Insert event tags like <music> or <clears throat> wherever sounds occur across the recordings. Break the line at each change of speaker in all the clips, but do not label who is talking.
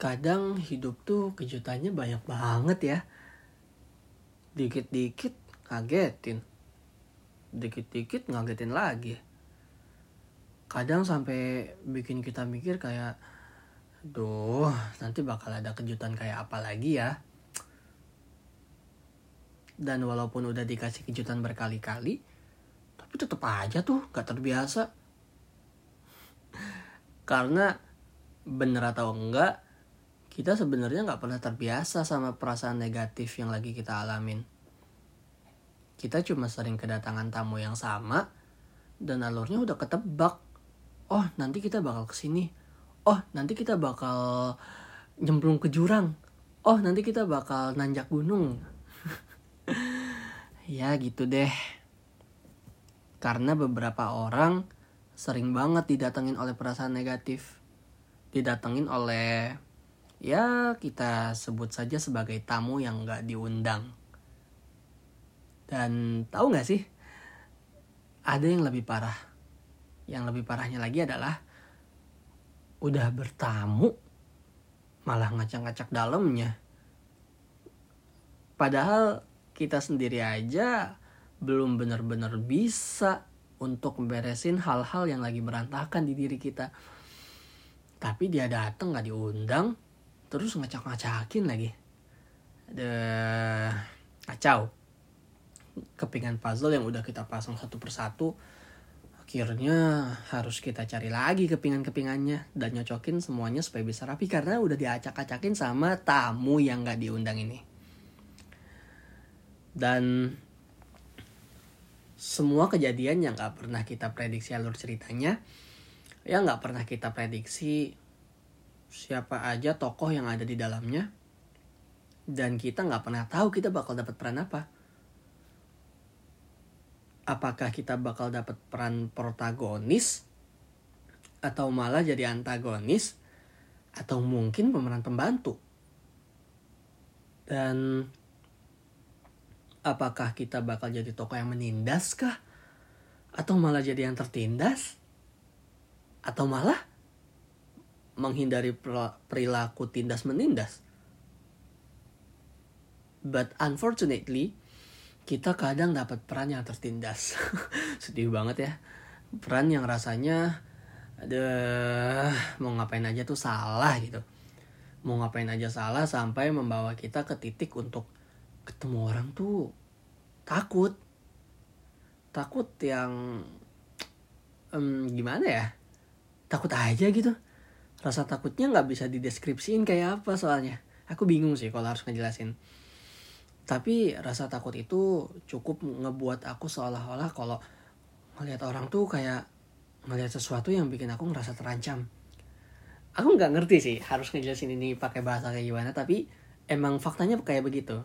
kadang hidup tuh kejutannya banyak banget ya. Dikit-dikit ngagetin. Dikit-dikit ngagetin lagi. Kadang sampai bikin kita mikir kayak, duh nanti bakal ada kejutan kayak apa lagi ya. Dan walaupun udah dikasih kejutan berkali-kali, tapi tetap aja tuh gak terbiasa. <laughs> Karena bener atau enggak, kita sebenarnya nggak pernah terbiasa sama perasaan negatif yang lagi kita alamin. Kita cuma sering kedatangan tamu yang sama, dan alurnya udah ketebak. Oh, nanti kita bakal ke sini. Oh, nanti kita bakal nyemplung ke jurang. Oh, nanti kita bakal nanjak gunung. <laughs> ya gitu deh. Karena beberapa orang sering banget didatengin oleh perasaan negatif. Didatengin oleh ya kita sebut saja sebagai tamu yang nggak diundang. Dan tahu nggak sih, ada yang lebih parah. Yang lebih parahnya lagi adalah udah bertamu malah ngacak-ngacak dalamnya. Padahal kita sendiri aja belum benar-benar bisa untuk beresin hal-hal yang lagi berantakan di diri kita. Tapi dia datang nggak diundang, terus ngacak-ngacakin lagi. Ada kacau. Kepingan puzzle yang udah kita pasang satu persatu akhirnya harus kita cari lagi kepingan-kepingannya dan nyocokin semuanya supaya bisa rapi karena udah diacak-acakin sama tamu yang gak diundang ini. Dan semua kejadian yang gak pernah kita prediksi alur ceritanya ya gak pernah kita prediksi siapa aja tokoh yang ada di dalamnya dan kita nggak pernah tahu kita bakal dapat peran apa. Apakah kita bakal dapat peran protagonis atau malah jadi antagonis atau mungkin pemeran pembantu. Dan apakah kita bakal jadi tokoh yang menindas kah? Atau malah jadi yang tertindas? Atau malah menghindari perilaku tindas menindas. But unfortunately, kita kadang dapat peran yang tertindas. <laughs> Sedih banget ya. Peran yang rasanya ada mau ngapain aja tuh salah gitu. Mau ngapain aja salah sampai membawa kita ke titik untuk ketemu orang tuh takut. Takut yang um, gimana ya? Takut aja gitu rasa takutnya nggak bisa dideskripsiin kayak apa soalnya. Aku bingung sih kalau harus ngejelasin. Tapi rasa takut itu cukup ngebuat aku seolah-olah kalau ngelihat orang tuh kayak ngelihat sesuatu yang bikin aku ngerasa terancam. Aku nggak ngerti sih harus ngejelasin ini pakai bahasa kayak gimana tapi emang faktanya kayak begitu.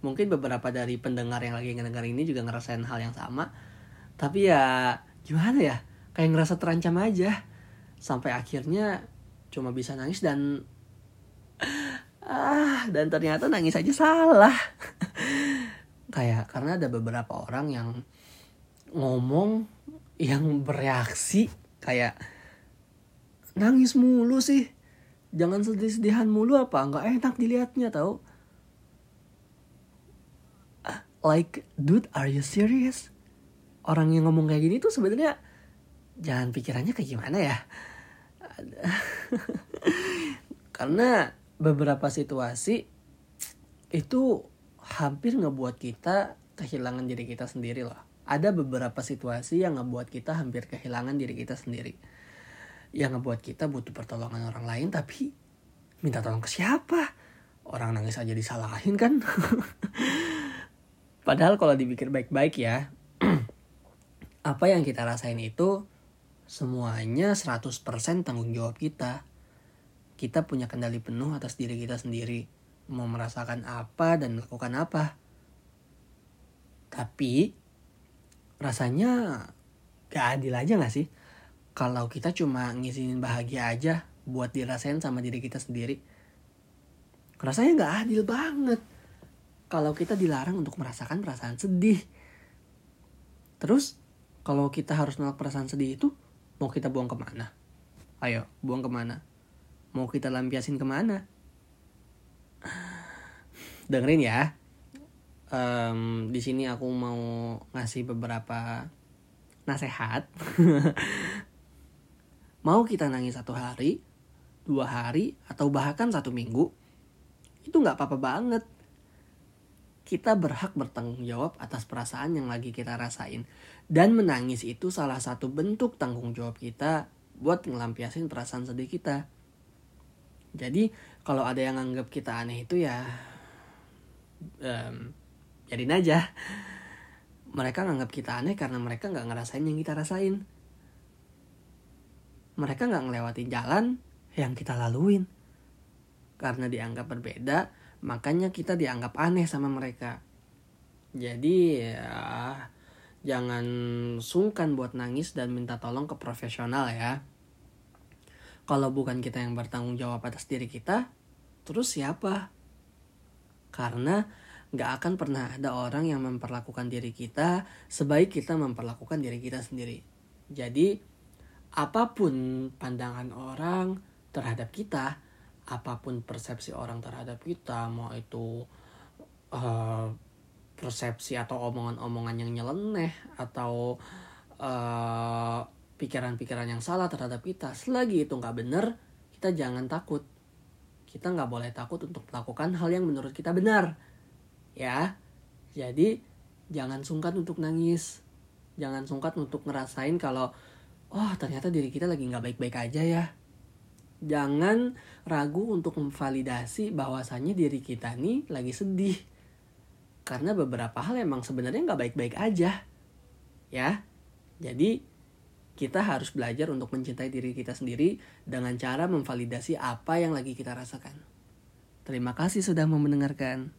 Mungkin beberapa dari pendengar yang lagi ngedengar ini juga ngerasain hal yang sama. Tapi ya gimana ya? Kayak ngerasa terancam aja. Sampai akhirnya cuma bisa nangis dan ah dan ternyata nangis aja salah. <laughs> Kayak karena ada beberapa orang yang ngomong yang bereaksi kayak nangis mulu sih jangan sedih-sedihan mulu apa nggak enak dilihatnya tau. Like dude are you serious? Orang yang ngomong kayak gini tuh sebenarnya jangan pikirannya kayak gimana ya <laughs> karena beberapa situasi itu hampir ngebuat kita kehilangan diri kita sendiri loh ada beberapa situasi yang ngebuat kita hampir kehilangan diri kita sendiri. Yang ngebuat kita butuh pertolongan orang lain tapi minta tolong ke siapa? Orang nangis aja disalahin kan? <laughs> Padahal kalau dipikir baik-baik ya <clears throat> apa yang kita rasain itu semuanya 100% tanggung jawab kita. Kita punya kendali penuh atas diri kita sendiri. Mau merasakan apa dan melakukan apa. Tapi rasanya gak adil aja gak sih? Kalau kita cuma ngizinin bahagia aja buat dirasain sama diri kita sendiri. Rasanya gak adil banget. Kalau kita dilarang untuk merasakan perasaan sedih. Terus kalau kita harus nolak perasaan sedih itu Mau kita buang ke mana? Ayo, buang ke mana? Mau kita lampiasin ke mana? <sighs> Dengerin ya. Um, di sini aku mau ngasih beberapa nasehat. <laughs> mau kita nangis satu hari, dua hari, atau bahkan satu minggu, itu nggak apa-apa banget kita berhak bertanggung jawab atas perasaan yang lagi kita rasain. Dan menangis itu salah satu bentuk tanggung jawab kita buat ngelampiasin perasaan sedih kita. Jadi kalau ada yang anggap kita aneh itu ya um, jadiin aja. Mereka nganggap kita aneh karena mereka nggak ngerasain yang kita rasain. Mereka nggak ngelewatin jalan yang kita laluin. Karena dianggap berbeda makanya kita dianggap aneh sama mereka. Jadi ya jangan sungkan buat nangis dan minta tolong ke profesional ya. Kalau bukan kita yang bertanggung jawab atas diri kita terus siapa? Karena Gak akan pernah ada orang yang memperlakukan diri kita sebaik kita memperlakukan diri kita sendiri. Jadi, apa pun pandangan orang terhadap kita, apa pun persepsi orang terhadap kita, mau itu uh, persepsi atau omongan-omongan yang nyeleneh atau eh, pikiran-pikiran yang salah terhadap kita, selagi itu nggak benar, kita jangan takut. Kita nggak boleh takut untuk melakukan hal yang menurut kita benar ya. Jadi jangan sungkan untuk nangis. Jangan sungkan untuk ngerasain kalau oh ternyata diri kita lagi nggak baik-baik aja ya jangan ragu untuk memvalidasi bahwasannya diri kita nih lagi sedih karena beberapa hal emang sebenarnya nggak baik-baik aja ya jadi kita harus belajar untuk mencintai diri kita sendiri dengan cara memvalidasi apa yang lagi kita rasakan. Terima kasih sudah mau mendengarkan.